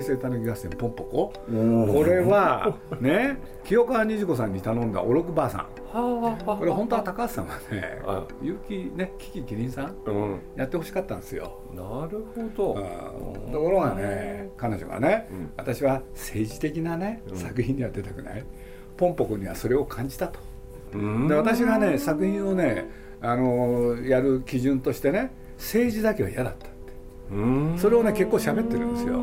平成たぬき合戦ポンポコ？これはね清川虹子さんに頼んだおろくばあさん。これ本当は高橋さんはね結城ねキキキリンさん、うん、やってほしかったんですよ。なるほど、うん、ところがね彼女がね、うん、私は政治的なね、作品には出たくない。ポンポコにはそれを感じたと。で私がね作品をねあのやる基準としてね政治だけは嫌だったって。それをね結構喋ってるんですよ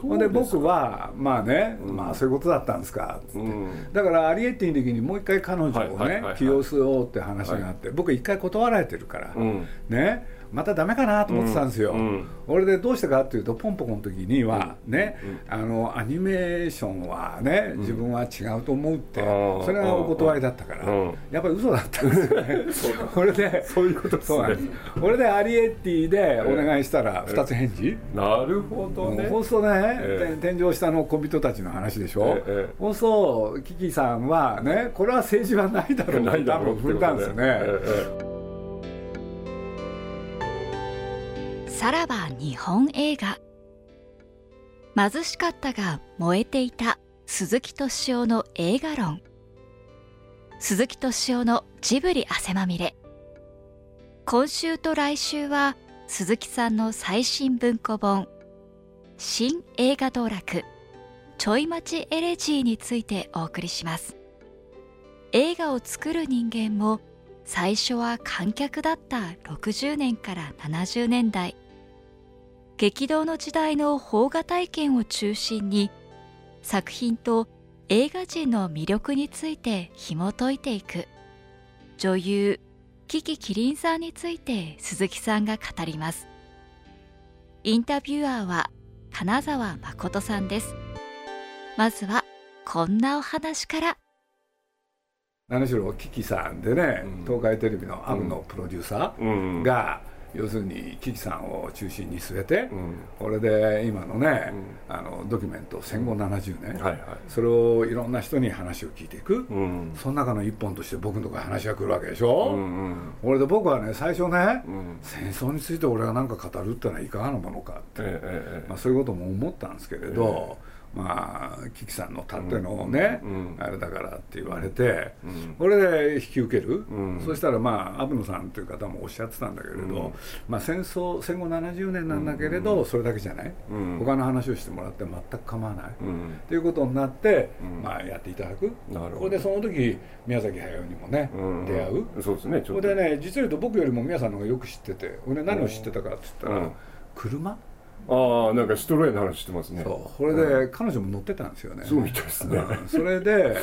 ほんで僕はまあね、うん、まあそういうことだったんですか。って、うん、だからアリエッティの時にもう一回彼女をね起用しようって話があって、はい、僕一回断られてるから、うん、ねまたダメかなと思ってたんですよ、うん、俺でどうしてかっていうとポンポコの時にはね、あのアニメーションはね自分は違うと思うって、それがお断りだったから、やっぱり嘘だったんですよね。これでそういうことですね。これでアリエッティでお願いしたら2つ返事、なるほどね。そうするとね、えー、天井下の小人たちの話でしょ、えー、そうするとキキさんはねこれは政治はないだろうって多分踏んだんですよね、さらば日本映画。貧しかったが燃えていた鈴木敏夫の映画論。鈴木敏夫のジブリ汗まみれ。今週と来週は鈴木さんの最新文庫本新映画道楽ちょい待ちエレジーについてお送りします。映画を作る人間も最初は観客だった60年から70年代。激動の時代の邦画体験を中心に作品と映画人の魅力について紐解いていく。女優キキキリンさんについて鈴木さんが語ります。インタビュアーは金沢誠さんです。まずはこんなお話から。何しろキキさんでね、うん、東海テレビのアムのプロデューサーが、うん要するにキキさんを中心に据えて、うん、これで今のね、うん、あのドキュメント戦後70年、それをいろんな人に話を聞いていく、うん、その中の一本として僕のとこ話が来るわけでしょ、うこれで僕はね最初ね、戦争について俺が何か語るってのはいかがなものかって、ええまあ、そういうことも思ったんですけれど、えまあキキさんのたってのね、うん、あれだからって言われて、うん、これで引き受ける、うん、そしたらまあアブノさんという方もおっしゃってたんだけれど、まあ、戦争戦後70年なんだけれど、それだけじゃない、他の話をしてもらって全く構わない、っていうことになって、まあ、やっていただく。これでその時宮崎駿にもね、出会う。そうですねこれでね実を言うと僕よりも宮さんの方がよく知ってて俺何を知ってたかって言ったら、車？ああなんかシトロエンの話してますね。そう。これで彼女も乗ってたんですよね。そうみたいですね、それで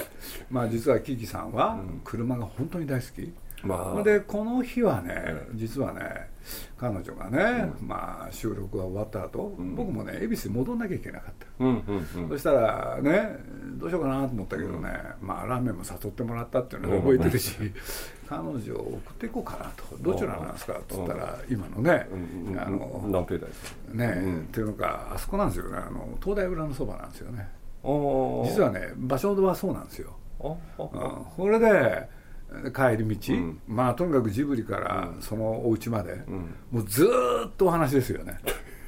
まあ実はキキさんは車が本当に大好き、まあ、でこの日はね実はね彼女がね、うん、まあ、収録が終わった後、うん、僕もね恵比寿に戻んなきゃいけなかった、うんうんうん、そしたらねどうしようかなと思ったけどね、まあ、ラーメンも誘ってもらったっていうのを覚えてるし、彼女を送っていこうかなと。どちらなんですかっつったら今のね、あの何平台ですね、っていうのかあそこなんですよね。あの東大裏のそばなんですよね。実はね場所はそうなんですよ、うん、これで帰り道、うん、まあとにかくジブリからそのお家まで、うん、もうずっとお話ですよね。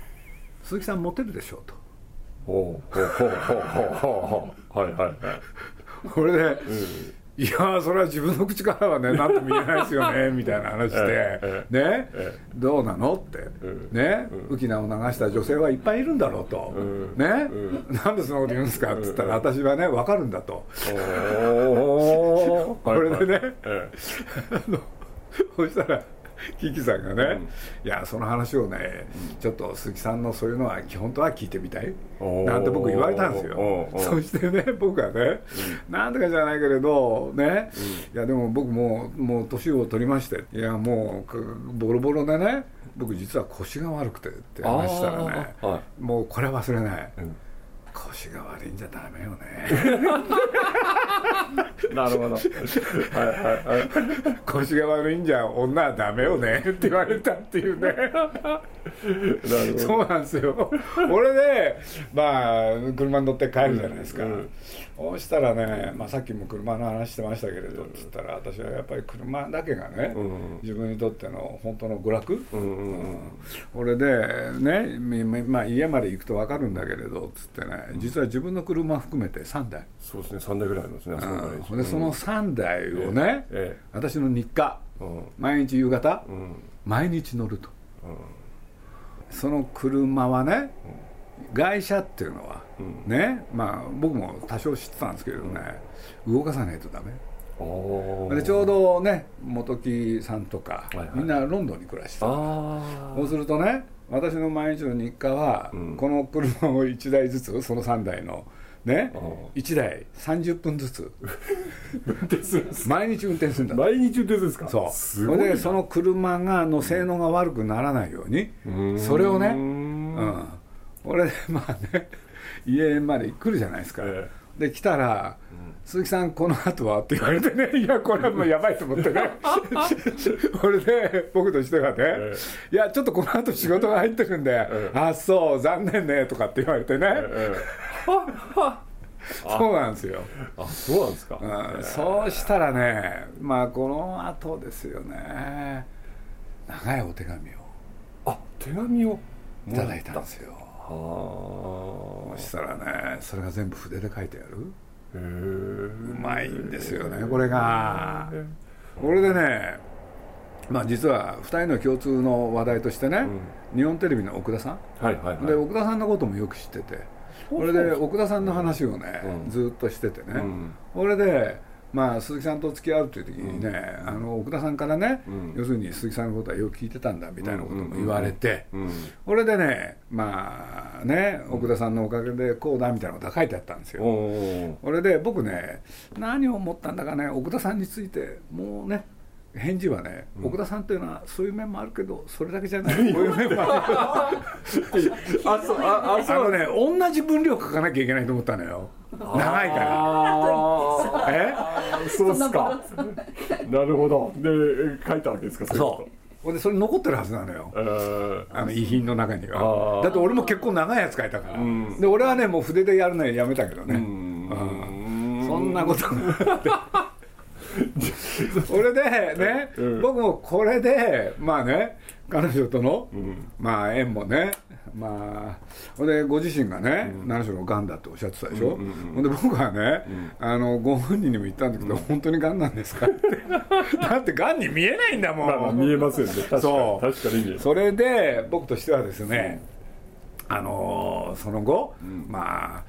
鈴木さんモテるでしょうと。ほうほうほうほうほう。はいはいはい。これで、うんいやそれは自分の口からはね 何とも言えないですよねみたいな話で、ね、どうなのって、ね浮き名を流した女性はいっぱいいるんだろうと、ね、なんでそんなこと言うんですかっつったら私はね分かるんだと。これでね、そしたら キキさんがね、うん、いやその話をね、うん、ちょっと鈴木さんのそういうのは基本とは聞いてみたい。なんて僕言われたんですよ。そしてね僕はね、うん、なんとかじゃないけれどね、いやでも僕ももう年を取りまして。いやもうボロボロでね僕実は腰が悪くてって話したらね、はい、もうこれは忘れない、腰が悪いんじゃダメよね。なるほど。はいはいはい。腰が悪いんじゃ女はダメよね。って言われたっていうね。そうなんですよ。俺でまあ車に乗って帰るじゃないですか、うん。そうしたらね、まあ、さっきも車の話してましたけれどっつったら私はやっぱり車だけがね、うん、自分にとっての本当の娯楽、うんうんうん、俺でね、まあ、家まで行くと分かるんだけれどっつってね実は自分の車含めて3台。そうですね。3台ぐらいありますね、うん、でその3台をね、ええ、私の日課、毎日夕方、毎日乗ると、その車はね、外車っていうのは、ねまあ僕も多少知ってたんですけどね、動かさないとダメ。でちょうどね本木さんとか、はいはい、みんなロンドンに暮らしてたそうするとね私の毎日の日課は、うん、この車を1台ずつその3台のね1台30分ずつ。毎日運転するんだ。毎日運転するんですか？そう。それでその車がの性能が悪くならないように、うん、それをねうん。俺まあね家まで来るじゃないですか、ええ、で来たら、うん「鈴木さんこの後は?」って言われてね。いやこれはもうやばいと思ってね。これで僕としてはね、えいやちょっとこの後仕事が入ってるんで「あそう残念ね」とかって言われてね、そうなんですよ。あそうなんですか、うん、そうしたらねまあこの後ですよね。長いお手紙をあ手紙をいただいたんですよそしたらねそれが全部筆で書いてある。うまいんですよねこれが。これでねまあ実は2人の共通の話題としてね、うん、日本テレビの奥田さん、はいはいはい、で奥田さんのこともよく知ってて。これで奥田さんの話をね、うん、ずっとしててね、うん、これでまあ、鈴木さんと付き合うという時にね、うん、あの奥田さんからね、うん、要するに鈴木さんのことはよく聞いてたんだみたいなことも言われて、これでねまあね奥田さんのおかげでこうだみたいなことが書いてあったんですよ。これで僕ね何を思ったんだかね奥田さんについてもうね返事はね、奥田さんっていうのはそういう面もあるけどそれだけじゃない。こういう面もある。あそうああそう。ね同じ分量書かなきゃいけないと思ったのよ。長いから。え？そうっすか。なるほど。で書いたわけですかそうほんでそれ残ってるはずなのよ、あの遺品の中には。だって俺も結構長いやつ書いたから、で俺はねもう筆でやるのやめたけどね。そんなことそ れでね、うん、僕もこれでまあね彼女との、うん、まあ縁もねまあほんでご自身がね、うん、何しろがんだっておっしゃってたでしょ、うんうんうん、ほんで僕はね、うん、あのご本人にも言ったんだけど、うん、本当にがんなんですか？っ てだってがんに見えないんだもん、まあ、見えますよね。確かに。そう。確かにそれで僕としてはですね、あのその後、うん、まあ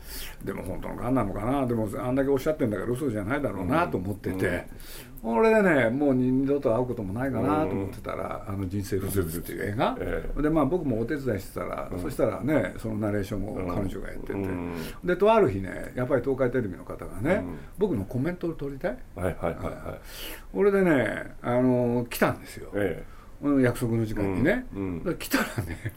でも本当のがんなのかな？でもあんだけおっしゃってんだから嘘じゃないだろうなと思ってて、うん、俺でねもう二度と会うこともないかなと思ってたら「あの人生不足」っていう映画、えー、でまあ僕もお手伝いしてたら、そしたらねそのナレーションも彼女がやってて、でとある日ねやっぱり東海テレビの方がね、僕のコメントを取りたい、はいはいはいはい、俺でねあの来たんですよ、えー、約束の時間にね、来たらね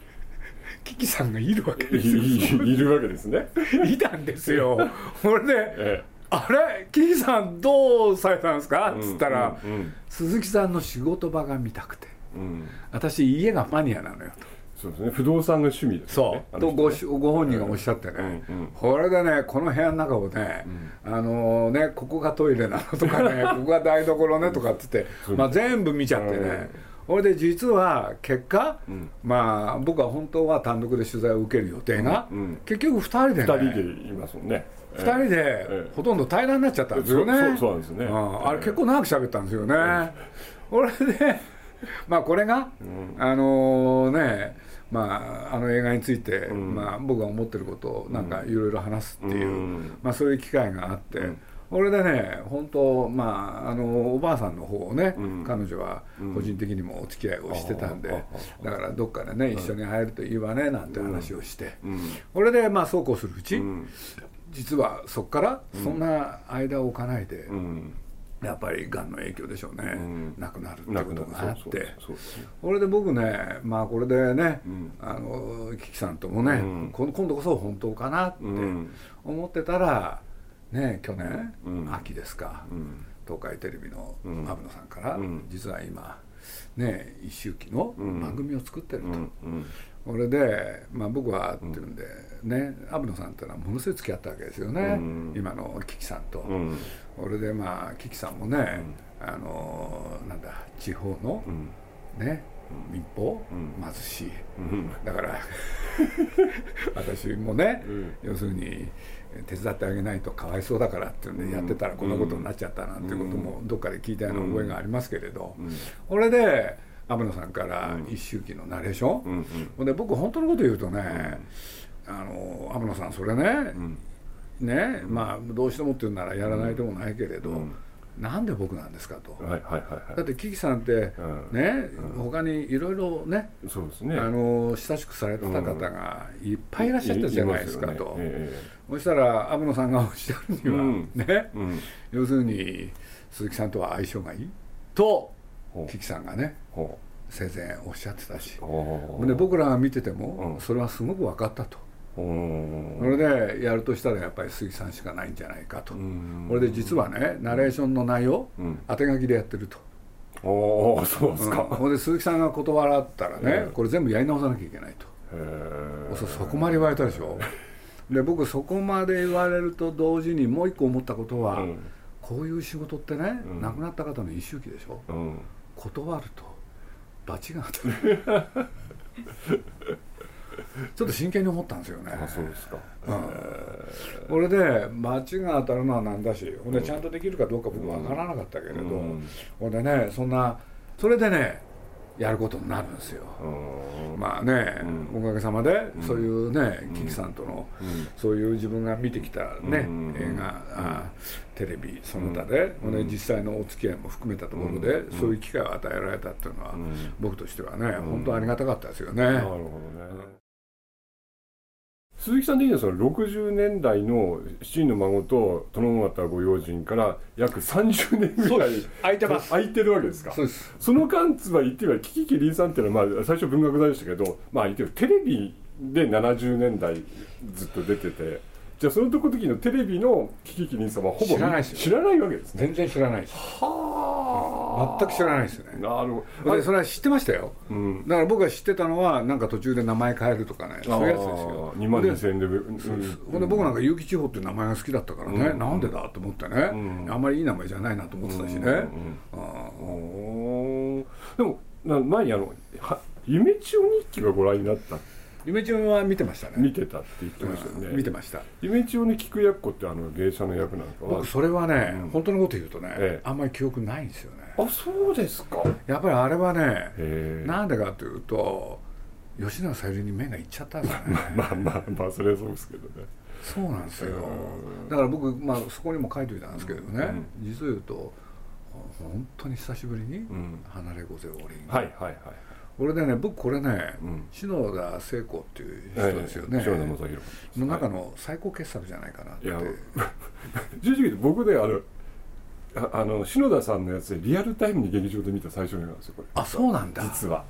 キキさんがいるわけですよ。いるわけですね。いたんですよ。これで、ええ、あれ？キキさんどうされたんですか?」っつったら、うんうん、鈴木さんの仕事場が見たくて、うん、私家がマニアなのよと。そうですね、不動産が趣味です、ね、そう。とごご本人がおっしゃってね、うんうん、これでねこの部屋の中をね、うん、あのねここがトイレなのとかね ここが台所ねとかっつって、まあ、全部見ちゃってね、それで実は結果、うん、まあ僕は本当は単独で取材を受ける予定が、うんうん、結局2人でね。2人でいますもんね。2人でほとんど対談になっちゃったんですよね、そうなんですね、あれ結構長く喋ったんですよね、これでまあこれが、あのねまあ、あの映画について、まあ、僕が思ってることをなんかいろいろ話すっていう、まあ、そういう機会があって、これでね本当まああのおばあさんの方をね、うん、彼女は個人的にもお付き合いをしてたんで、うん、だからどっかでね一緒に入るといいわねなんて話をして、うん、これでまあそうこうするうち、実はそこからそんな間を置かないで、やっぱりがんの影響でしょうね、うん、亡くなるってことがあって。これで僕ねまあこれでね、うん、あのキキさんともね、うん、今度こそ本当かなって思ってたらね去年、秋ですか、東海テレビの阿野さんから、実は今ね一周期の番組を作ってると。これで、まあ、僕はっていうんで、ね阿野さんっていうのはものすごい付き合ったわけですよね、今のキキさんと。これでまあキキさんもね、あのなんだ地方の、ね民放、貧しい、だから 私もね、要するに手伝ってあげないとかわいそうだからっていうんでやってたらこんなことになっちゃったなんていうこともどっかで聞いたような覚えがありますけれど、これで天野さんから一周期のナレーション、で僕本当のこと言うとね、あの天野さんそれね、ねまあどうしてもっていうならやらないともないけれど、なんで僕なんですかと、はいはいはいだってキキさんってね、うん、他にいろいろねそうですね。あの親しくされてた方がいっぱいいらっしゃったじゃないですかと、そしたら天野さんがおっしゃるには、ね、要するに鈴木さんとは相性がいいとキキさんがね生前おっしゃってたし。で僕らが見ててもそれはすごく分かったと。それでやるとしたらやっぱり杉さんしかないんじゃないかと。これで実はねナレーションの内容、うん、当て書きでやってると。おおそうですか、うん、で鈴木さんが断ったらね、これ全部やり直さなきゃいけないと。そそこまで言われたでしょ？で僕そこまで言われると同時にもう一個思ったことは、うん、こういう仕事ってね、うん、亡くなった方の一周期でしょ、うん、断ると。罰が当たる ちょっと真剣に思ったんですよね。あそうですか。うん、これで街が当たるのはなんだし、ほんでちゃんとできるかどうか僕わからなかったけれど、うん、ほんでねそんなそれでねやることになるんですよ。まあね、おかげさまでそういうね、キキさんとの、そういう自分が見てきたね、映画あテレビその他で、ほんで実際のお付き合いも含めたところで、そういう機会を与えられたっていうのは、僕としてはね本当ありがたかったですよね。なるほどね。鈴木さん的にはその60年代の七人の孫と殿方御用心から約30年ぐらい空いてます。空いてるわけですか。そうです。その間つまり言ってみればキキキリンさんっていうのは、まあ、最初文学座でしたけどまあ言ってみテレビで70年代ずっと出ててじゃあその時のテレビのキキキリンさんはほぼ知らない知らないわけですね。全然知らないです。はあ全く知らないですよね。なるほど。でそれは知ってましたよ、うん、だから僕が知ってたのはなんか途中で名前変えるとかねそういうやつですよ。2万2000円でほんで僕なんか結城地方っていう名前が好きだったからね、うん、なんでだと思ってね、うん、あんまりいい名前じゃないなと思ってたしね、でも前にあの夢千代日記がご覧になった。って夢千代は見てましたね。見てたって言ってましたよね、見てました。夢千代に菊やっこってあの芸者の役なんかは。僕それはね、本当のこと言うとね、ええ、あんまり記憶ないんですよねあそうですか。やっぱりあれはねなんでかというと吉永小百合に目がいっちゃったんね。まあまあまあそれはそうですけどね。そうなんですよ。だから僕、まあ、そこにも書いておいたんですけどね、実を言うと本当に久しぶりに「離れ御勢おりん」はいはいはいこれでね僕これね、うん、篠田聖子っていう人ですよね、篠田正宏の中の最高傑作じゃないかなって。いや 正直僕ねあのあの篠田さんのやつでリアルタイムに劇場で見た最初の映画なんですよこれ。あそうなんだ。実は。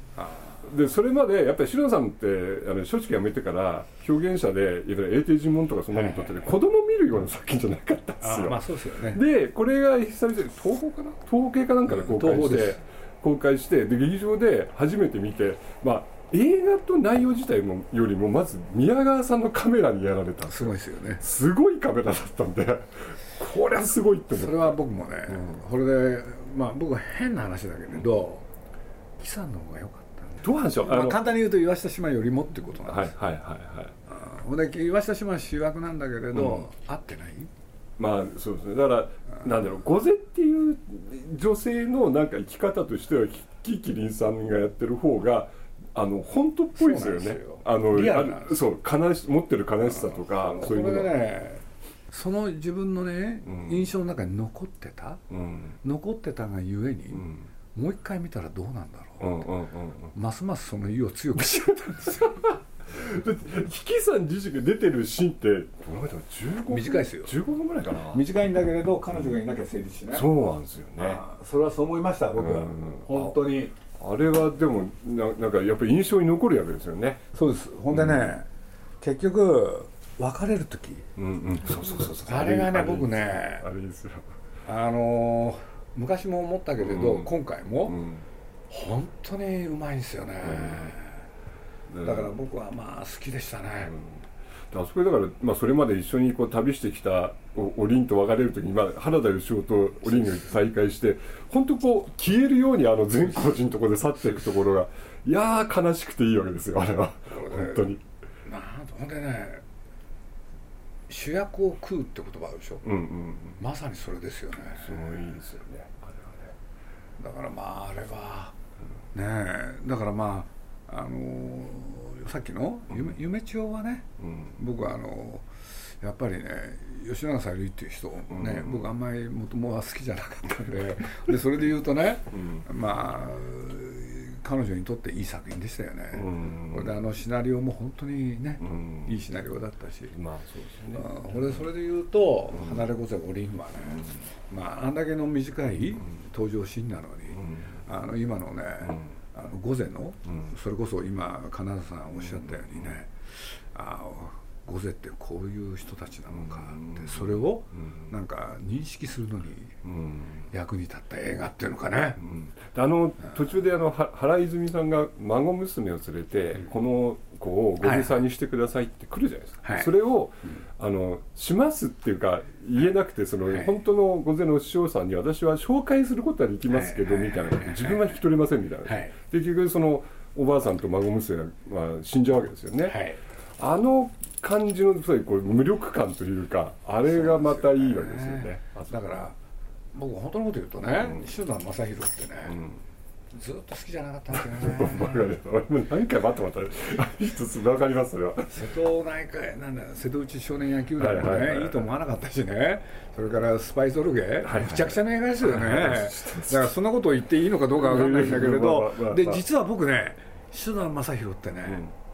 でそれまでやっぱり篠田さんってあの松竹辞めてから表現者でいわゆる永定尋問とかそんなの撮ってて、はいはい、子供見るような作品じゃなかったんですよ。まあそうですよね。でこれが久々に東宝かな？東宝系かなんかで公開して、公開してで劇場で初めて見てまあ映画と内容自体もよりもまず宮川さんのカメラにやられたすごいですよね。すごいカメラだったんでこれはすごいって思それは僕もね、うん、これでまあ僕は変な話だけれど木さんの方が良かったどうなんでしょう、まあ、簡単に言うと岩下島よりもってことなんです。はいはいはいはい。ほんで岩下島は主役なんだけれど、うん、合ってない？まあそうですね。だからなんだろう御前っていう女性のなんか生き方としてはキキリンさんがやってる方があの本当っぽいですよね。あのそう悲し持ってる悲しさとかそういうのが。ねその自分のね、うん、印象の中に残ってた、うん、残ってたがゆえに、うん、もう一回見たらどうなんだろう,、うんうんうんうん、ますますその意を強くしちゃったんですよ。キキさん自身が出てるシーンって15短いですよ。15分ぐらいかな。短いんだけれど彼女がいなきゃ成立しない。そうなんですよね。それはそう思いました僕は、本当に。あれはでもななんかやっぱり印象に残るわけですよね。そうです。ほんでね、結局別れる時、うんうん。そうそうそうそう。あれがね僕ねあれですよ。あのー昔も思ったけれど、うん。今回も、うん。本当にうまいんですよね、うん。だから僕はまあ好きでしたね、あそこでだから、まあ、それまで一緒にこう旅してきたおおりんと別れる時に、まあ、原田芳雄とおりんが再会して本当こう消えるようにあの善光寺のところで去っていくところがいやー悲しくていいわけですよあれは。本当に。なんほんでね主役を食うって言葉あるでしょ、うんうんうん。まさにそれですよね。すごいですよねあれはね。だからまああれはねえだからまああのーさっきの夢夢千代はねうん。僕はあのやっぱりね吉永小百合っていう人ね、うん。僕あんまりもともは好きじゃなかったんででそれで言うとね、うん。まあ彼女にとっていい作品でしたよね、うん。これであのシナリオも本当にね、うん。いいシナリオだったし、まあそうですね。あこれそれで言うと「離れ御前おりん」はね、まああんだけの短い登場シーンなのに、あの今のね、あの午前の、うん。それこそ今金田さんおっしゃったようにね、あ午前ってこういう人たちなのかって、うん。それをうん。なんか認識するのにうん。役に立った映画っていうのかね。う、ん。であの途中であのは原泉さんが孫娘を連れて、この子をごさんにしてくださいって来るじゃないですか、はい。それを、あのしますっていうか言えなくてその、はい。本当の御前の師匠さんに私は紹介することはできますけど、はい。みたいな。自分は引き取れませんみたいな、はい。で結局そのおばあさんと孫娘は死んじゃうわけですよね、はいあの感じのそういうこう無力感というかあれがまたいいわけですよね。だから僕本当のこと言うとねうん。石田正宏ってね、うん。ずっと好きじゃなかったんですよね。る。俺も何回待ってまた一つ分かりますそれは瀬戸内海なんだ瀬戸内少年野球団もね、はいいはいはい。いと思わなかったしね。それからスパイゾルゲ、はいむちゃくちゃな映画ですよね、はいだからそんなことを言っていいのかどうかわかんないんだけれどで実は僕ね石田正宏ってね、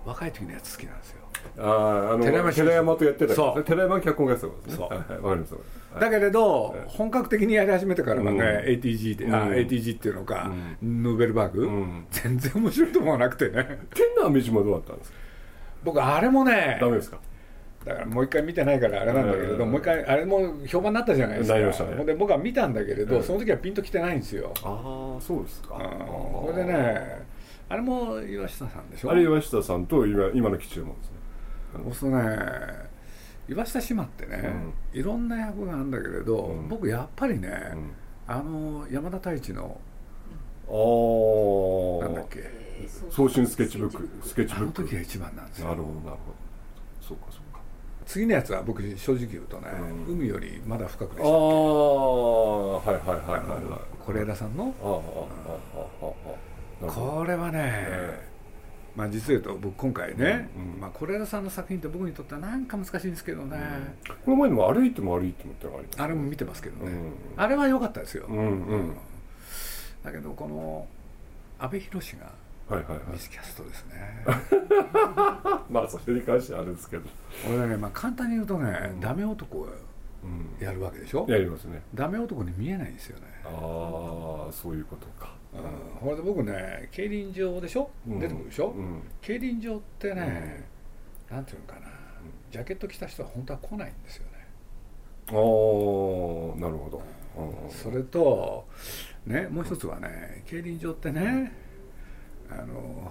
若い時のやつ好きなんですよあああの寺山寺山とやってたそう。寺山脚本家やってたそう。はいはいわかりますだけれど、本格的にやり始めてからはね、うん。ATG で、あうん。ATG っていうのか、ヌーベルバーグ、ん。全然面白いと思わなくてね。天の飴島どうだったんですか？僕あれもねダメですか？だからもう一回見てないからあれなんだけれど、うん。もう一回あれも評判になったじゃないですか。ね。で僕は見たんだけれど、うん。その時はピンときてないんですよ、ああそうですか。うん。これでねあれも岩下さんでしょ？あれ岩下さんと今今の吉右衛門ですねそうね。岩下島ってね、うん、いろんな役があるんだけれど、うん、僕やっぱりね、うん、あの山田太一の、うん、なんだっけ？早春スケッチブックスケッチブック。あの時が一番なんですよ。なるほどなるほど。そうかそうか。次のやつは僕正直言うとね、海よりまだ深くでしたああはいはいはいはい是枝さんの？これはね、まあ実を言うと僕今回ね、うんうん。まあ是枝さんの作品って僕にとってはなんか難しいんですけどね、この前にも歩いても歩いてもってのがあります。あれも見てますけどね、うん。あれは良かったですよ、うんうん。だけどこの阿部寛がはいはいはい。ミスキャストですね。まあそれに関してはあるんですけど。俺ね、まあ、簡単に言うとね、うん。ダメ男やるわけでしょ？やりますね。ダメ男に見えないんですよね。ああそういうことかうん、これで僕ね競輪場でしょ、うん。出てくるでしょ、うん。競輪場ってね、なんていうのかな。ジャケット着た人は本当は来ないんですよね。ああなるほど。うんそれとねもう一つはね競輪場ってねあの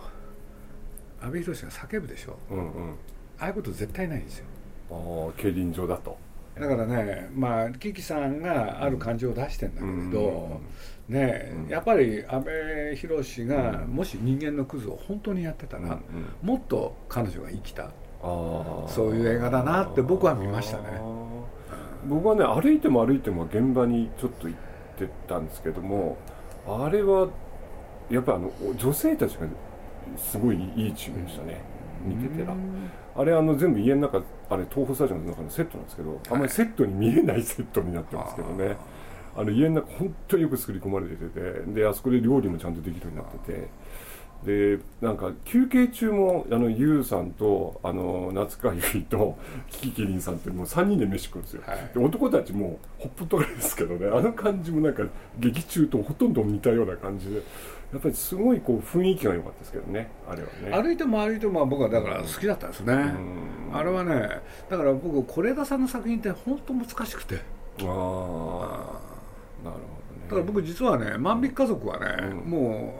阿部寛が叫ぶでしょ？うんうん。ああいうこと絶対ないんですよ。ああ競輪場だとだからねまあキキさんがある感情を出してんだけれど、ねうん。やっぱり阿部寛がもし人間のクズを本当にやってたら、うんうん。もっと彼女が生きたそういう映画だなって僕は見ましたね。僕はね歩いても歩いても現場にちょっと行ってたんですけどもあれはやっぱあの女性たちがすごいいいチームでしたね。見ててらあれあの全部家の中あれ東宝スタジオの中のセットなんですけどあんまりセットに見えないセットになってますけどね。あの家の中本当によく作り込まれててであそこで料理もちゃんとできるようになって。てでなんか休憩中もあのユウさんとあの夏川由衣と キキキリンさんってもう3人で飯食うんですよ、はい、で男たちもほっぽっとがりですけどね。あの感じもなんか劇中とほとんど似たような感じでやっぱりすごいこう雰囲気が良かったですけどねあれはね。歩いても歩いても僕はだから好きだったんですね、あれはねだから僕是枝さんの作品って本当難しくて。ああなるほどね。だから僕実はね「万引き家族」はね、うん、も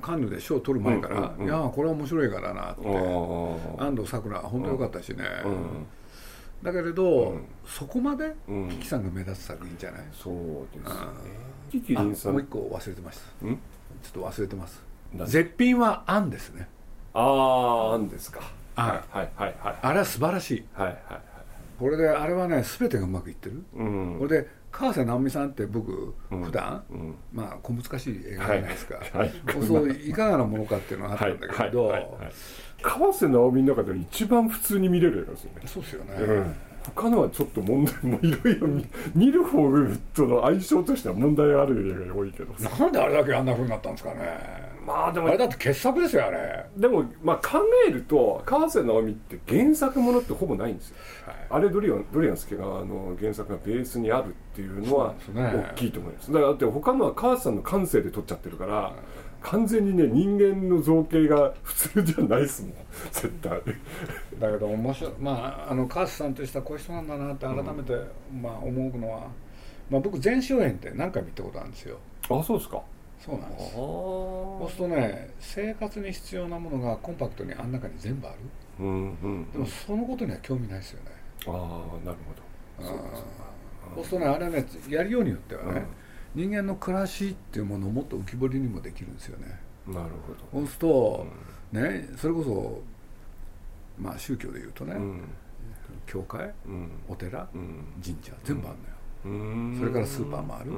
うカンヌで賞を取る前から、うんうん、いやこれは面白いからなって。安藤サクラ本当良かったしね、だけれど、そこまでキキさんが目立つ作品じゃない、そうですね。キキリンさん。もう一個忘れてましたちょっと忘れてます。絶品はあんですね。あああんですか。はい。はいはいはいあれは素晴らしい。はいはいはい。これであれはね全てがうまくいってる、うん、これで川瀬直美さんって僕、うん、普段、うん、まあ小難しい映画じゃないですか、はい、そういかがなものかっていうのがあったんだけど、はいはい、川瀬直美の中で一番普通に見れる映画ですよね。そうですよね、うん他のはちょっと問題もいろいろ見る方との相性としては問題ある映画が多いけど。なんであれだけあんなふうになったんですかね。まあでもあれだって傑作ですよあれ。でもまあ考えると川瀬直美って原作ものってほぼないんですよ、はい、あれドリアンドリアンスケがあの原作がベースにあるっていうのは大きいと思います、ね、だからだって他のは川瀬さんの感性で撮っちゃってるから、はい完全にね人間の造形が普通じゃないですもん。絶対。だけど面白い。まああの川瀬さんとしたこういう人なんだなって改めて、うん、まあ思うのは、まあ、僕全周園って何回も行ったことあるんですよ。あそうですか。そうなんです。そうするとね生活に必要なものがコンパクトにあん中に全部ある、うんうんうん、でもそのことには興味ないですよね。ああなるほど。そうそうするとねあれねやるようによってはね、うん、人間の暮らしっていうものをもっと浮き彫りにもできるんですよね。なるほど。そうすると、うん、ねそれこそまあ宗教でいうとね、うん、教会、お寺、神社全部あるのよ、それからスーパーもある。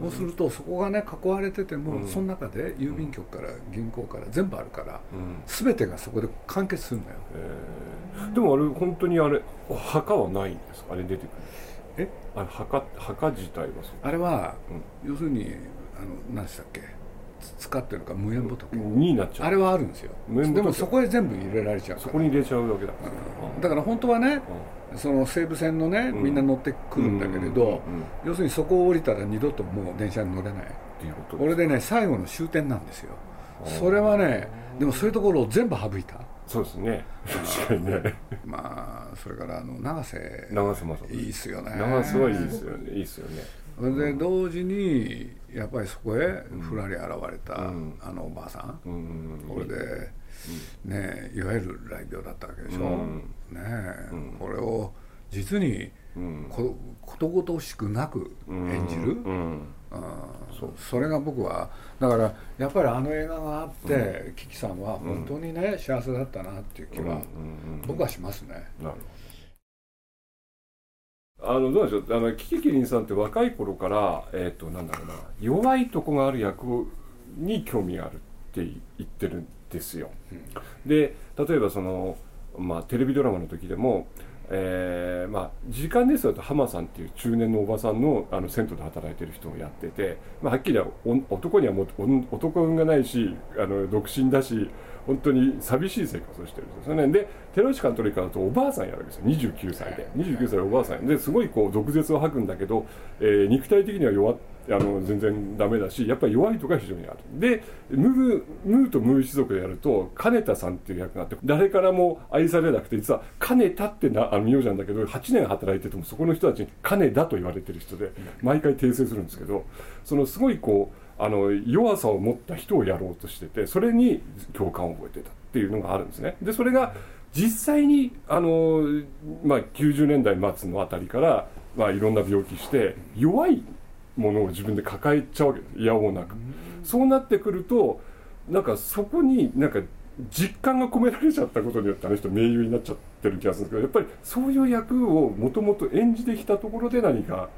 そうするとそこがね囲われてても、その中で郵便局から銀行から全部あるから、全てがそこで完結するんだよ、でもあれ本当にあれ墓はないんですか？あれ出てくるえ？あれ墓墓自体はあれは、要するにあの何でしたっけ？使ってるのか無縁仏。になっちゃう。あれはあるんですよ。でもそこへ全部入れられちゃうそこに入れちゃうわけだ、うん、だから本当はね、その西武線のねみんな乗ってくるんだけれど、要するにそこを降りたら二度ともう電車に乗れない。っていうことこれでね最後の終点なんですよ。それはねでもそういうところを全部省いたそうですね。確かにね。まあそれからあの長瀬。長瀬もいいっすよね。長瀬はいいですよね。いいっすよね。それで同時にやっぱりそこへふらり現れた、あのおばあさん、これで、ねいわゆる雷病だったわけでしょ、ねこれを実にこことごとしくなく演じる、そそれが僕はだからやっぱりあの映画があって、キキさんは本当にね、幸せだったなっていう気は、僕はしますね。なるほど。あのどうでしょう？あのキキキリンさんって若い頃から、えーと、なんだろうな弱いとこがある役に興味があるって言ってるんですよ。うん、で例えばその、まあ、テレビドラマの時でも、えーまあ、時間ですと浜さんっていう中年のおばさんのあの銭湯で働いてる人をやってて、まあ、はっきり男にはも男運がないしあの独身だし本当に寂しい生活をしてるんですよね。で寺内監督からとおばあさんやるわけですよ。29歳で。29歳おばあさん。ですごいこう毒舌を吐くんだけど、えー、肉体的には弱あの全然ダメだしやっぱり弱いところが非常にあるでムームーとムー一族でやると金田さんっていう役があって誰からも愛されなくて実は金田ってなあの名字なんだけど8年働いててもそこの人たちに金田と言われてる人で毎回訂正するんですけどそのすごいこうあの弱さを持った人をやろうとしててそれに共感を覚えてたっていうのがあるんですね。でそれが実際にあの、まあ、90年代末のあたりから、まあ、いろんな病気して弱いものを自分で抱えちゃうわけいやおうなく。そうなってくるとなんかそこになんか実感が込められちゃったことによってあの人名優になっちゃってる気がするんですけどやっぱりそういう役をもともと演じてきたところで何か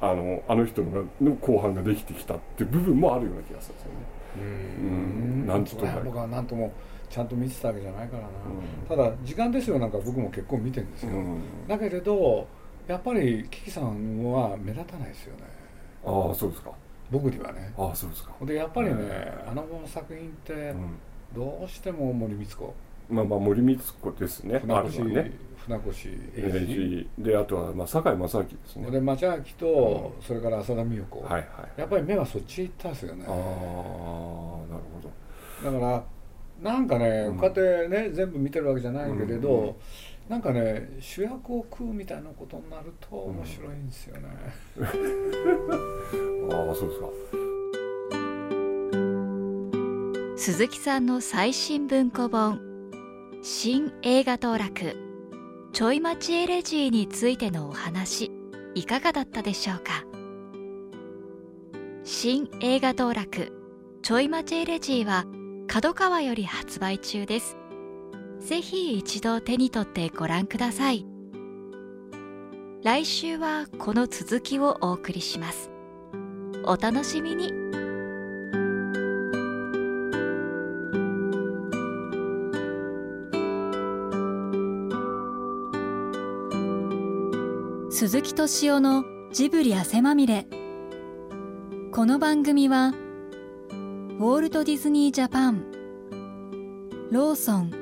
あのあの人のの後半ができてきたっていう部分もあるような気がするんですよね。うん。なん。と僕は何ともちゃんと見てたわけじゃないか。らな、うん、ただ「時間ですよ」なんか僕も結構見てるんですよ、うん、だけれどやっぱりキキさん。は目立たないですよねああそうですか。僕にはね。ああそうですか。でやっぱりね、あの作品って、どうしても森光子。まあまあ森光子ですね。船越ね。船越英二であとはまあ堺正明ですね。で町明と、それから浅田美代子、はいはい、やっぱり目はそっち行ったんですよね。ああなるほど。だからなんかね、こうやってね全部見てるわけじゃないけれど、なんかね主役を食うみたいなことになると面白いんですよね、うん、ああそうですか。鈴木さんの最新文庫本「新映画当落ちょい待ちエレジー」についてのお話いかがだったでしょうか？新映画当落ちょい待ちエレジーは角川より発売中です。ぜひ一度手に取ってご覧ください。来週はこの続きをお送りします。お楽しみに。鈴木敏夫のジブリ汗まみれこの番組はウォールト・ディズニー・ジャパンローソン